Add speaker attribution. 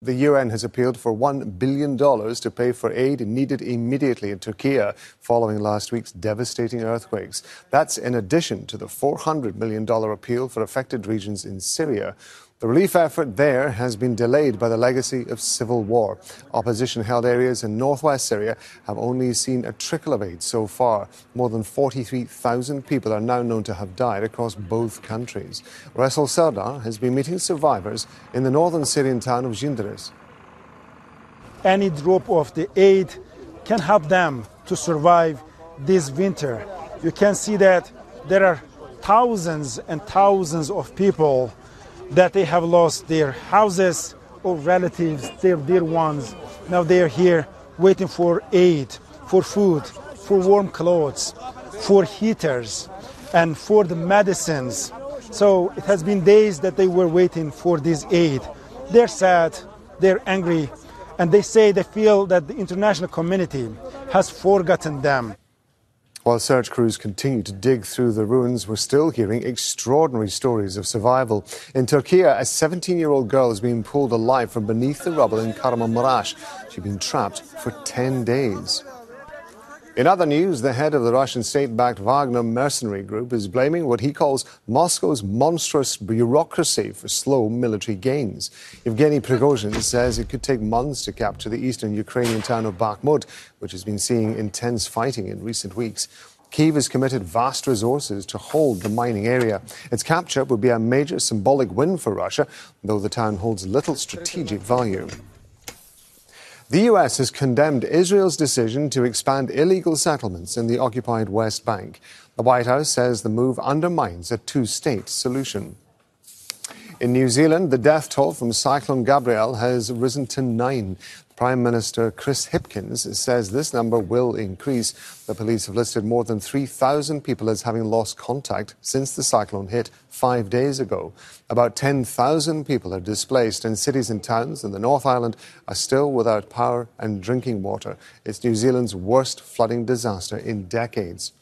Speaker 1: The UN has appealed for $1 billion to pay for aid needed immediately in Turkey following last week's devastating earthquakes. That's in addition to the $400 million appeal for affected regions in Syria. The relief effort there has been delayed by the legacy of civil war. Opposition held areas in northwest Syria have only seen a trickle of aid so far. More than 43,000 people are now known to have died across both countries. Russell Sardar has been meeting survivors in the northern Syrian town of Jindres.
Speaker 2: Any drop of the aid can help them to survive this winter. You can see that there are thousands and thousands of people that they have lost their houses or relatives, their dear ones. Now they are here waiting for aid, for food, for warm clothes, for heaters, and for the medicines. So it has been days that they were waiting for this aid. They're sad, they're angry, and they say they feel that the international community has forgotten them.
Speaker 1: While search crews continue to dig through the ruins, we're still hearing extraordinary stories of survival. In Turkey, a 17 year old girl is being pulled alive from beneath the rubble in Kahramanmaraş. She'd been trapped for 10 days. In other news, the head of the Russian state backed Wagner mercenary group is blaming what he calls Moscow's monstrous bureaucracy for slow military gains. Evgeny Prigozhin says it could take months to capture the eastern Ukrainian town of Bakhmut, which has been seeing intense fighting in recent weeks. Kiev has committed vast resources to hold the mining area. Its capture would be a major symbolic win for Russia, though the town holds little strategic value. The U.S. has condemned Israel's decision to expand illegal settlements in the occupied West Bank. The White House says the move undermines a two state solution. In New Zealand, the death toll from Cyclone Gabrielle has risen to nine. Prime Minister Chris Hipkins says this number will increase. The police have listed more than 3,000 people as having lost contact since the cyclone hit five days ago. About 10,000 people are displaced, and cities and towns in the North Island are still without power and drinking water. It's New Zealand's worst flooding disaster in decades.